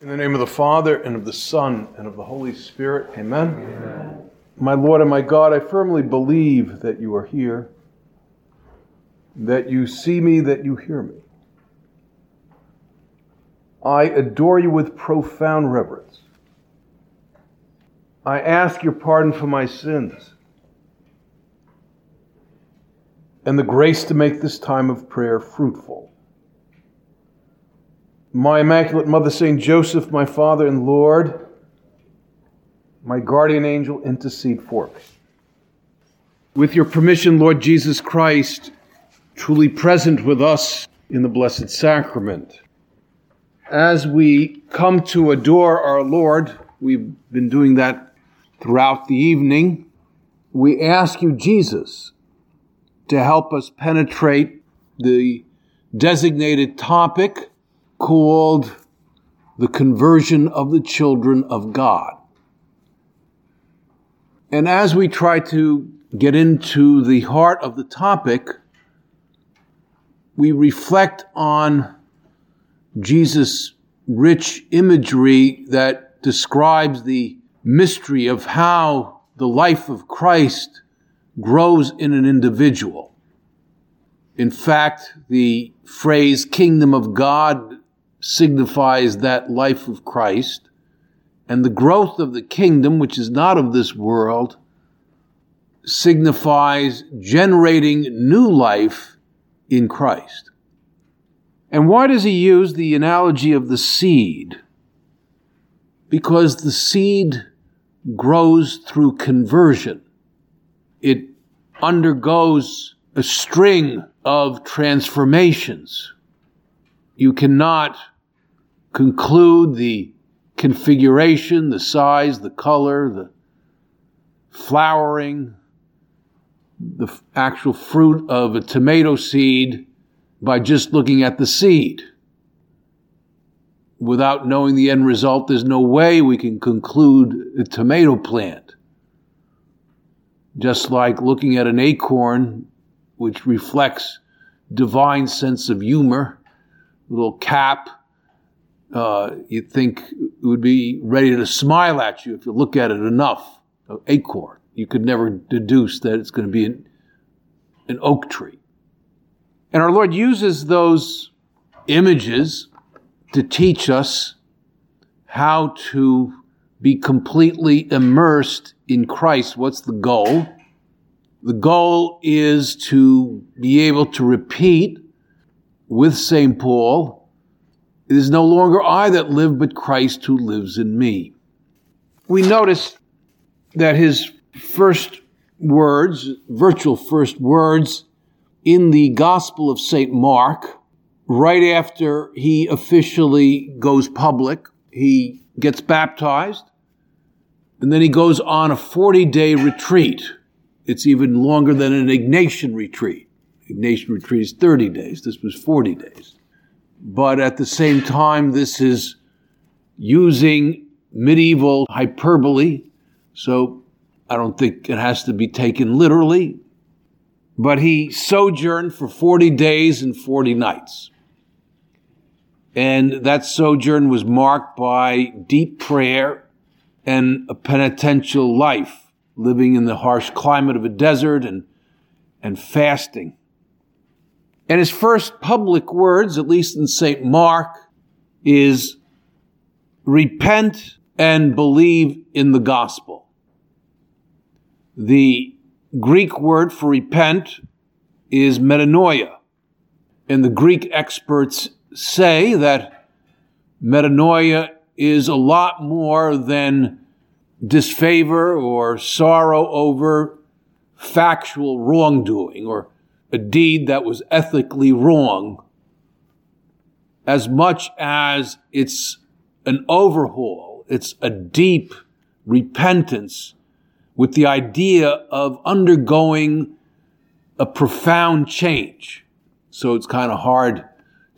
In the name of the Father, and of the Son, and of the Holy Spirit, amen. amen. My Lord and my God, I firmly believe that you are here, that you see me, that you hear me. I adore you with profound reverence. I ask your pardon for my sins and the grace to make this time of prayer fruitful. My Immaculate Mother, Saint Joseph, my Father and Lord, my guardian angel, intercede for me. With your permission, Lord Jesus Christ, truly present with us in the Blessed Sacrament. As we come to adore our Lord, we've been doing that throughout the evening. We ask you, Jesus, to help us penetrate the designated topic called the conversion of the children of God. And as we try to get into the heart of the topic, we reflect on Jesus' rich imagery that describes the mystery of how the life of Christ grows in an individual. In fact, the phrase kingdom of God signifies that life of Christ, and the growth of the kingdom, which is not of this world, signifies generating new life in Christ. And why does he use the analogy of the seed? Because the seed grows through conversion it undergoes a string of transformations. You cannot conclude the configuration, the size, the color, the flowering, the actual fruit of a tomato seed by just looking at the seed. Without knowing the end result, there's no way we can conclude a tomato plant just like looking at an acorn, which reflects divine sense of humor, little cap, uh, you'd think it would be ready to smile at you if you look at it enough. An acorn, you could never deduce that it's going to be an, an oak tree. And our Lord uses those images to teach us how to be completely immersed in Christ. What's the goal? The goal is to be able to repeat with St. Paul, it is no longer I that live, but Christ who lives in me. We notice that his first words, virtual first words, in the Gospel of St. Mark, right after he officially goes public, he gets baptized, and then he goes on a 40 day retreat. It's even longer than an Ignatian retreat. Ignatian retreat is 30 days. This was 40 days. But at the same time, this is using medieval hyperbole. So I don't think it has to be taken literally. But he sojourned for 40 days and 40 nights. And that sojourn was marked by deep prayer and a penitential life, living in the harsh climate of a desert and, and fasting. And his first public words, at least in St. Mark, is repent and believe in the gospel. The Greek word for repent is metanoia. And the Greek experts say that metanoia is a lot more than disfavor or sorrow over factual wrongdoing or a deed that was ethically wrong, as much as it's an overhaul, it's a deep repentance with the idea of undergoing a profound change. So it's kind of hard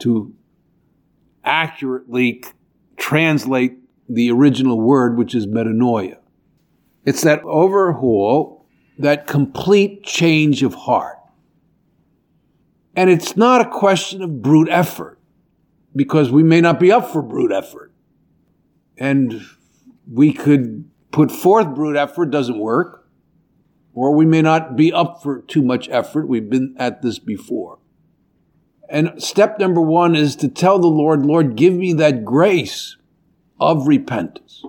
to accurately translate the original word, which is metanoia. It's that overhaul, that complete change of heart. And it's not a question of brute effort, because we may not be up for brute effort. And we could put forth brute effort, doesn't work. Or we may not be up for too much effort. We've been at this before. And step number one is to tell the Lord, Lord, give me that grace of repentance.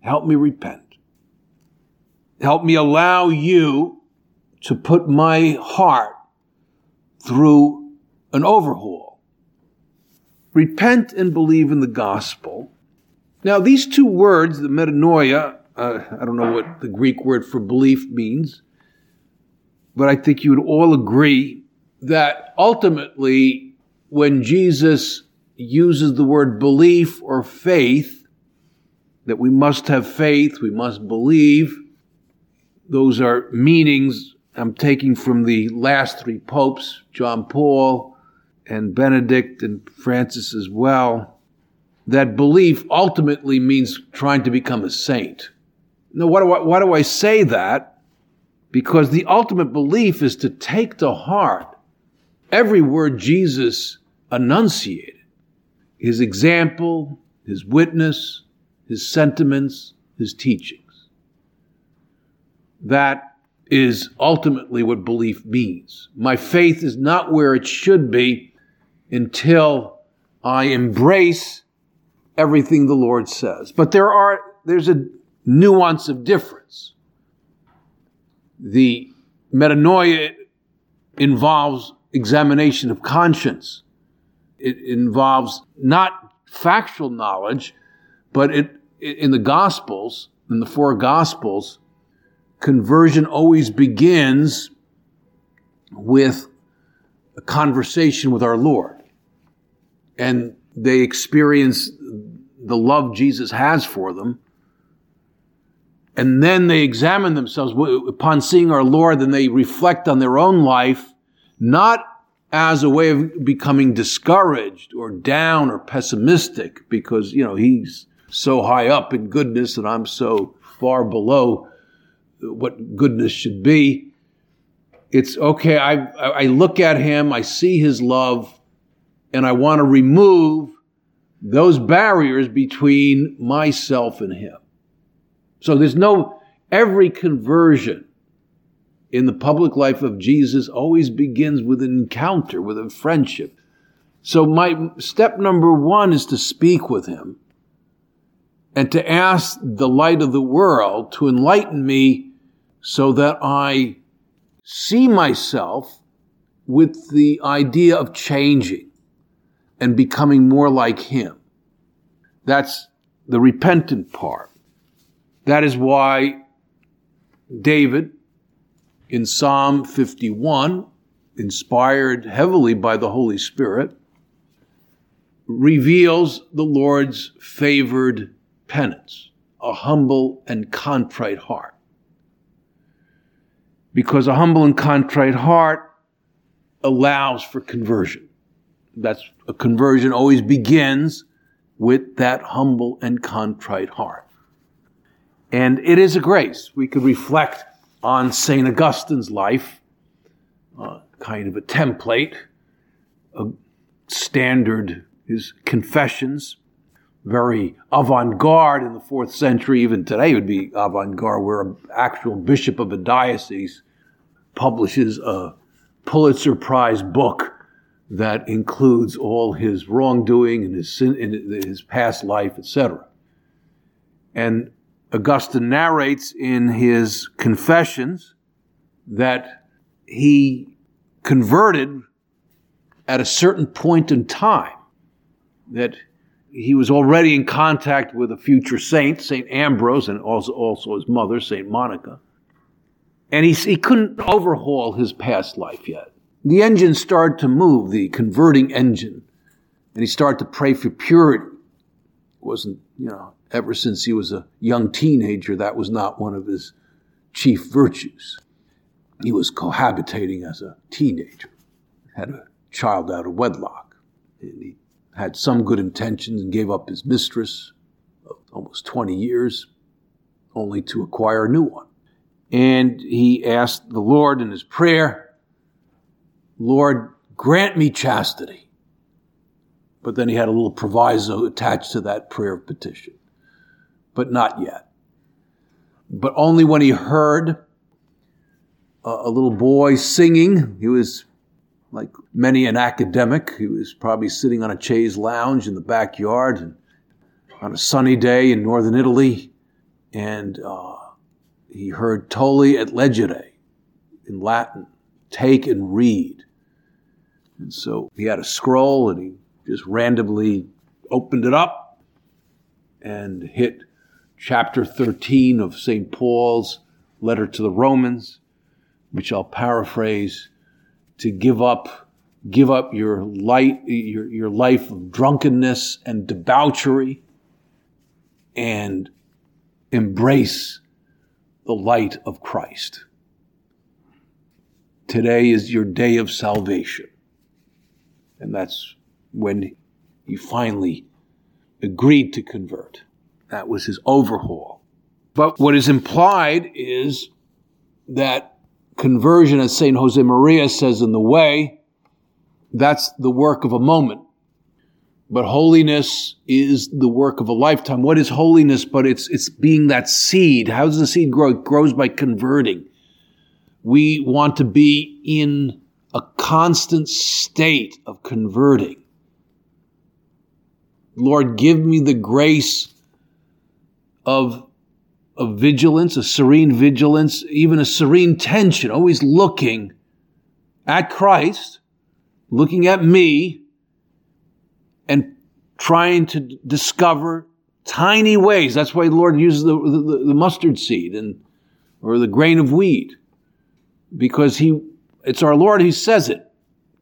Help me repent. Help me allow you to put my heart through an overhaul. Repent and believe in the gospel. Now, these two words, the metanoia, uh, I don't know what the Greek word for belief means, but I think you would all agree that ultimately, when Jesus uses the word belief or faith, that we must have faith, we must believe, those are meanings I'm taking from the last three popes, John Paul and Benedict and Francis as well. That belief ultimately means trying to become a saint. Now, why do I, why do I say that? Because the ultimate belief is to take to heart every word Jesus enunciated his example, his witness, his sentiments, his teachings. That is ultimately what belief means. My faith is not where it should be until I embrace everything the Lord says. But there are, there's a nuance of difference. The metanoia involves examination of conscience. It involves not factual knowledge, but it, in the Gospels, in the four Gospels, conversion always begins with a conversation with our Lord. And they experience the love Jesus has for them. And then they examine themselves upon seeing our Lord, then they reflect on their own life, not as a way of becoming discouraged or down or pessimistic because, you know, he's so high up in goodness and I'm so far below what goodness should be. It's okay. I, I look at him, I see his love, and I want to remove those barriers between myself and him. So there's no, every conversion in the public life of Jesus always begins with an encounter, with a friendship. So my step number one is to speak with him and to ask the light of the world to enlighten me so that I see myself with the idea of changing and becoming more like him. That's the repentant part. That is why David in Psalm 51, inspired heavily by the Holy Spirit, reveals the Lord's favored penance, a humble and contrite heart. Because a humble and contrite heart allows for conversion. That's a conversion always begins with that humble and contrite heart. And it is a grace. We could reflect on St. Augustine's life, uh, kind of a template, a standard, his confessions, very avant garde in the fourth century, even today it would be avant garde, where an actual bishop of a diocese publishes a Pulitzer Prize book that includes all his wrongdoing and his sin, in his past life, etc. And Augustine narrates in his Confessions that he converted at a certain point in time, that he was already in contact with a future saint, St. Ambrose, and also, also his mother, St. Monica. And he, he couldn't overhaul his past life yet. The engine started to move, the converting engine, and he started to pray for purity. It wasn't, you know, ever since he was a young teenager, that was not one of his chief virtues. He was cohabitating as a teenager, had a child out of wedlock. And he had some good intentions and gave up his mistress of almost 20 years only to acquire a new one. And he asked the Lord in his prayer, Lord, grant me chastity. But then he had a little proviso attached to that prayer of petition. but not yet. But only when he heard a, little boy singing, he was like many an academic, he was probably sitting on a chaise lounge in the backyard on a sunny day in northern Italy, and uh, he heard Tolli et legere in Latin, take and read. And so he had a scroll and he just randomly opened it up and hit chapter 13 of St. Paul's letter to the Romans, which I'll paraphrase to give up give up your light your, your life of drunkenness and debauchery and embrace the light of Christ. Today is your day of salvation. And that's when he finally agreed to convert. That was his overhaul. But what is implied is that conversion, as St. Josemaria says in The Way, that's the work of a moment. But holiness is the work of a lifetime. What is holiness? But it's, it's being that seed. How does the seed grow? It grows by converting. We want to be in a constant state of converting. Lord, give me the grace of, a vigilance, a serene vigilance, even a serene tension, always looking at Christ, looking at me, trying to discover tiny ways. That's why the Lord uses the, the, the mustard seed and or the grain of wheat, because He it's our Lord who says it.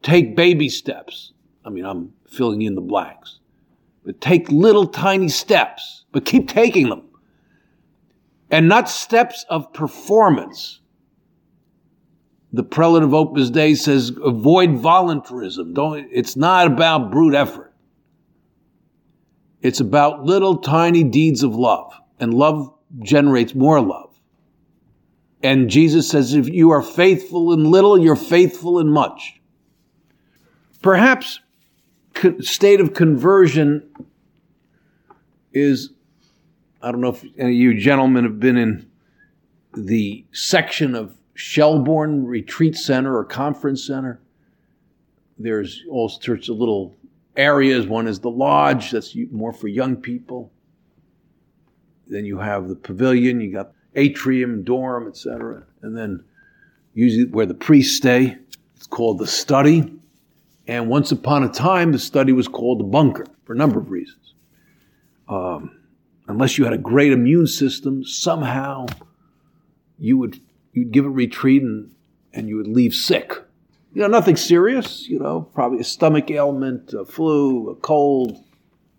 Take baby steps. I mean, I'm filling in the blanks. But take little tiny steps, but keep taking them. And not steps of performance. The prelate of Opus Dei says avoid voluntarism. Don't, it's not about brute effort. It's about little tiny deeds of love. And love generates more love. And Jesus says, if you are faithful in little, you're faithful in much. Perhaps state of conversion is, I don't know if any of you gentlemen have been in the section of Shellbourne Retreat Center or Conference Center. There's all sorts of little areas. One is the lodge, that's more for young people. Then you have the pavilion, you got atrium, dorm, etc. And then usually where the priests stay, it's called the study. And once upon a time, the study was called the bunker for a number of reasons. Um, unless you had a great immune system, somehow you would you'd give a retreat and, and you would leave sick. You know, nothing serious, you know, probably a stomach ailment, a flu, a cold,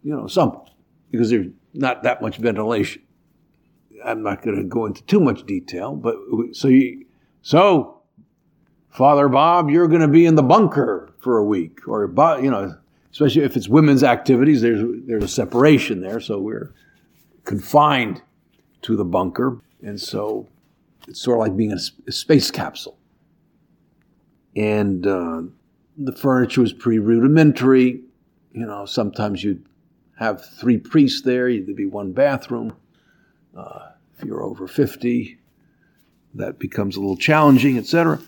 you know, something, because there's not that much ventilation. I'm not going to go into too much detail, but so you, so Father Bob, you're going to be in the bunker for a week, or you know, especially if it's women's activities, there's there's a separation there, so we're confined to the bunker, and so it's sort of like being a, space capsule. And uh, the furniture was pretty rudimentary. You know, sometimes you'd have three priests there. There'd be one bathroom. Uh, if you're over 50, that becomes a little challenging, etc.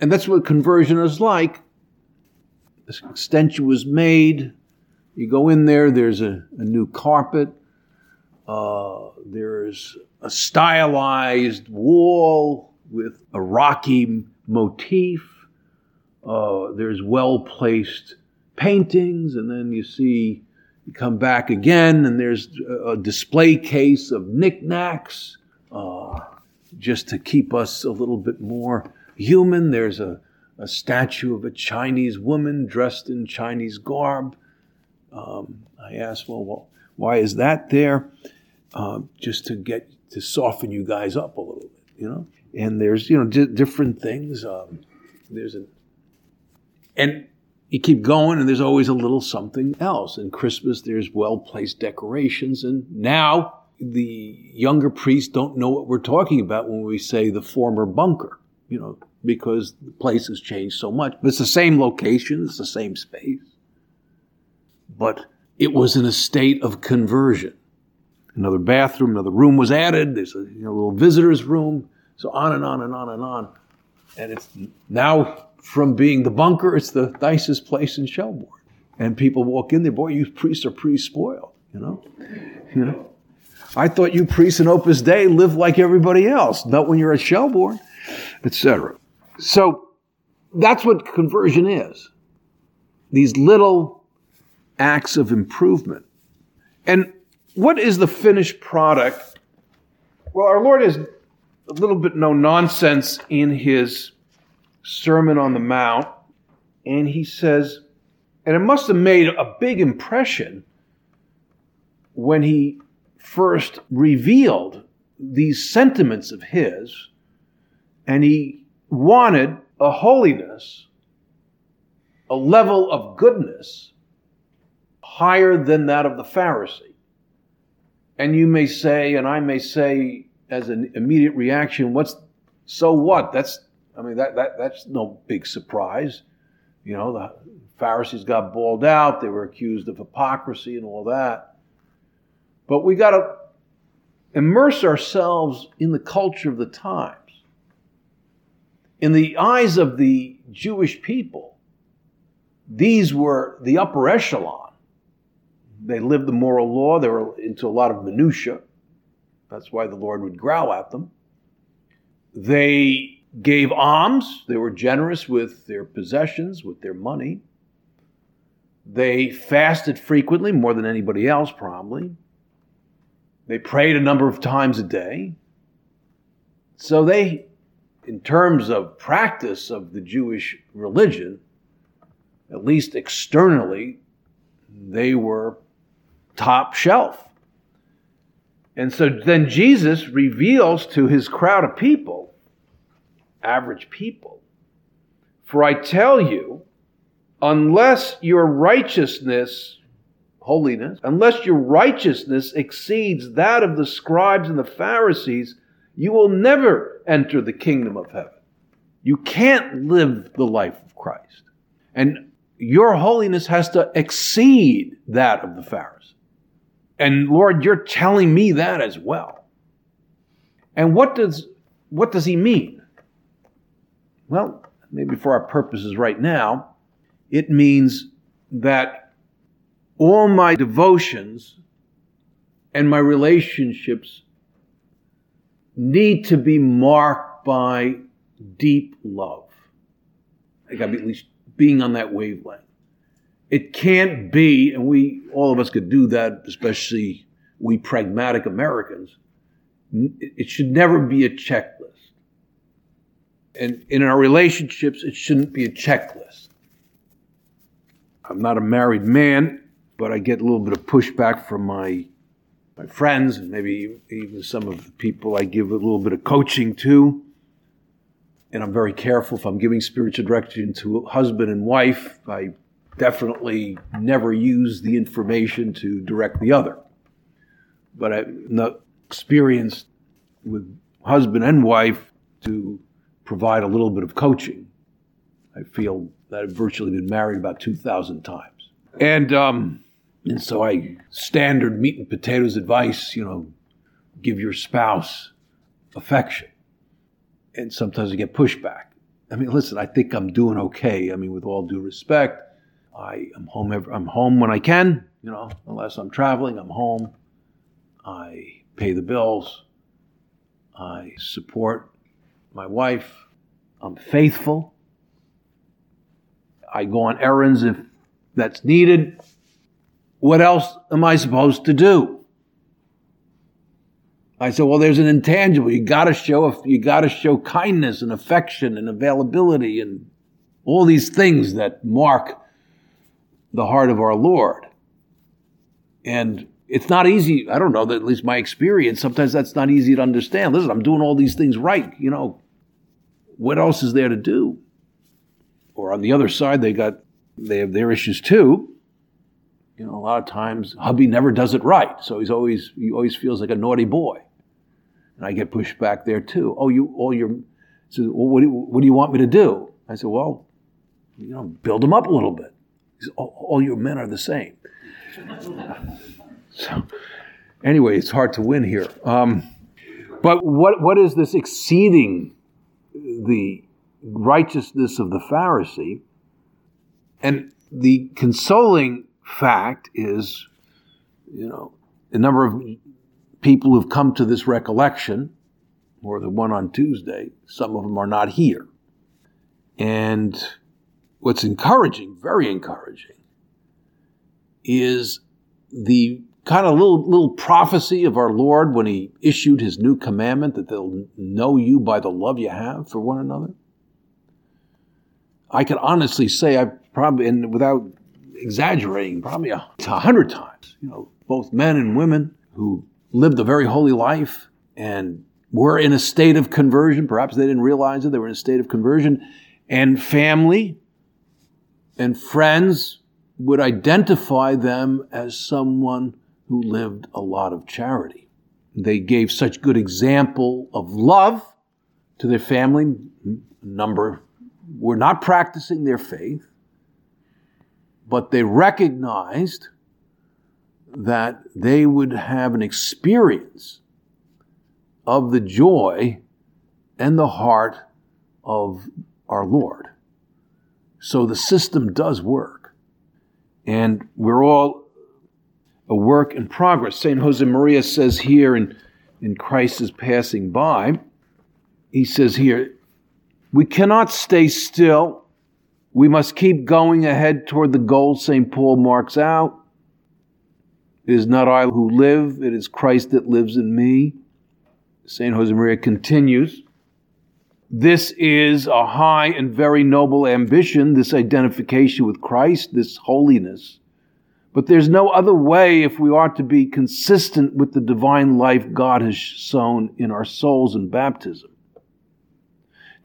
And that's what conversion is like. This extension was made. You go in there, there's a, a new carpet. Uh, there's a stylized wall with a rocky motif. Uh, there's well placed paintings, and then you see you come back again, and there's a display case of knickknacks, uh, just to keep us a little bit more human. There's a, a statue of a Chinese woman dressed in Chinese garb. Um, I asked, well, well, why is that there? Uh, just to get to soften you guys up a little bit, you know. And there's you know di- different things. Um, there's an and you keep going and there's always a little something else. In Christmas, there's well placed decorations. And now the younger priests don't know what we're talking about when we say the former bunker, you know, because the place has changed so much. But it's the same location, it's the same space. But it was in a state of conversion. Another bathroom, another room was added. There's a you know, little visitor's room. So on and on and on and on. And it's now from being the bunker, it's the nicest place in Shellbourne. And people walk in there, boy, you priests are pretty spoiled, you know? You know? I thought you priests in Opus Dei live like everybody else, not when you're at Shellbourne, etc. So that's what conversion is. These little acts of improvement. And what is the finished product? Well, our Lord is a little bit no nonsense in his Sermon on the Mount, and he says, and it must have made a big impression when he first revealed these sentiments of his, and he wanted a holiness, a level of goodness higher than that of the Pharisee. And you may say, and I may say as an immediate reaction, what's so what? That's I mean that, that that's no big surprise. You know, the Pharisees got bawled out, they were accused of hypocrisy and all that. But we got to immerse ourselves in the culture of the times. In the eyes of the Jewish people, these were the upper echelon. They lived the moral law, they were into a lot of minutiae. That's why the Lord would growl at them. They gave alms, they were generous with their possessions, with their money. They fasted frequently, more than anybody else, probably. They prayed a number of times a day. So they, in terms of practice of the Jewish religion, at least externally, they were top shelf. And so then Jesus reveals to his crowd of people, average people, for I tell you, unless your righteousness, holiness, unless your righteousness exceeds that of the scribes and the Pharisees, you will never enter the kingdom of heaven. You can't live the life of Christ. And your holiness has to exceed that of the Pharisees. And Lord, you're telling me that as well. And what does, what does he mean? Well, maybe for our purposes right now, it means that all my devotions and my relationships need to be marked by deep love. I got to be at least being on that wavelength. It can't be, and we, all of us could do that, especially we pragmatic Americans. It should never be a checklist. And in our relationships, it shouldn't be a checklist. I'm not a married man, but I get a little bit of pushback from my my friends and maybe even some of the people I give a little bit of coaching to. And I'm very careful if I'm giving spiritual direction to husband and wife. I definitely never use the information to direct the other. But I'm not experienced with husband and wife to provide a little bit of coaching. I feel that I've virtually been married about 2,000 times. And, um, and so I, standard meat and potatoes advice, you know, give your spouse affection. And sometimes I get pushback. I mean, listen, I think I'm doing okay. I mean, with all due respect, I am home. Every, I'm home when I can. You know, unless I'm traveling, I'm home. I pay the bills. I support my wife. I'm faithful. I go on errands if that's needed. What else am I supposed to do? I said, well, there's an intangible. You gotta show, you gotta show kindness and affection and availability and all these things that mark the heart of our Lord. And it's not easy. I don't know, at least my experience, sometimes that's not easy to understand. Listen, I'm doing all these things right. You know, what else is there to do? Or on the other side, they got, they have their issues too. You know, a lot of times hubby never does it right. So he's always, he always feels like a naughty boy. And I get pushed back there too. Oh, you, all your, so well, what, do you, what do you want me to do? I said, well, you know, build him up a little bit all, all your men are the same. so, Anyway, it's hard to win here. Um, but what, what is this exceeding the righteousness of the Pharisee? And the consoling fact is, you know, the number of people who've come to this recollection, or the one on Tuesday, some of them are not here. And what's encouraging, very encouraging, is the kind of little little prophecy of our Lord when he issued his new commandment that they'll know you by the love you have for one another. I can honestly say I probably, and without exaggerating, probably a, a hundred times, you know, both men and women who lived a very holy life and were in a state of conversion. Perhaps they didn't realize it. They were in a state of conversion and family and friends would identify them as someone who lived a lot of charity. They gave such good example of love to their family. A number were not practicing their faith, but they recognized that they would have an experience of the joy and the heart of our Lord. So the system does work. And we're all a work in progress. St. Josemaria says here in, in Christ is passing by, he says here, we cannot stay still. We must keep going ahead toward the goal St. Paul marks out. It is not I who live, it is Christ that lives in me. St. Josemaria continues. This is a high and very noble ambition, this identification with Christ, this holiness. But there's no other way if we are to be consistent with the divine life God has sown in our souls in baptism.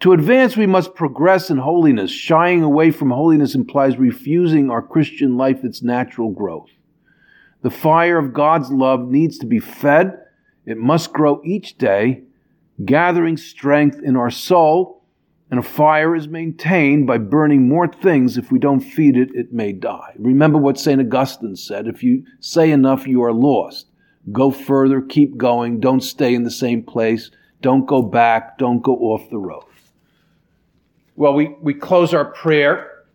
To advance, we must progress in holiness. Shying away from holiness implies refusing our Christian life its natural growth. The fire of God's love needs to be fed. It must grow each day, gathering strength in our soul, and a fire is maintained by burning more things. If we don't feed it, it may die. Remember what St. Augustine said if you say enough, you are lost. Go further, keep going, don't stay in the same place, don't go back, don't go off the road. Well, we, we close our prayer.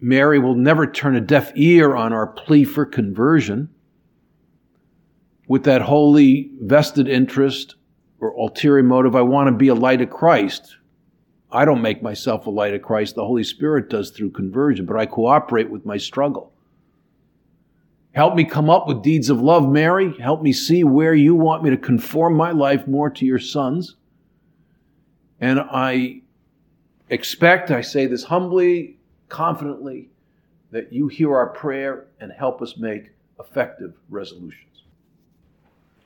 Mary will never turn a deaf ear on our plea for conversion. With that holy vested interest or ulterior motive, I want to be a light of Christ. I don't make myself a light of Christ. The Holy Spirit does through conversion, but I cooperate with my struggle. Help me come up with deeds of love, Mary. Help me see where you want me to conform my life more to your sons. And I expect, I say this humbly, confidently, that you hear our prayer and help us make effective resolutions.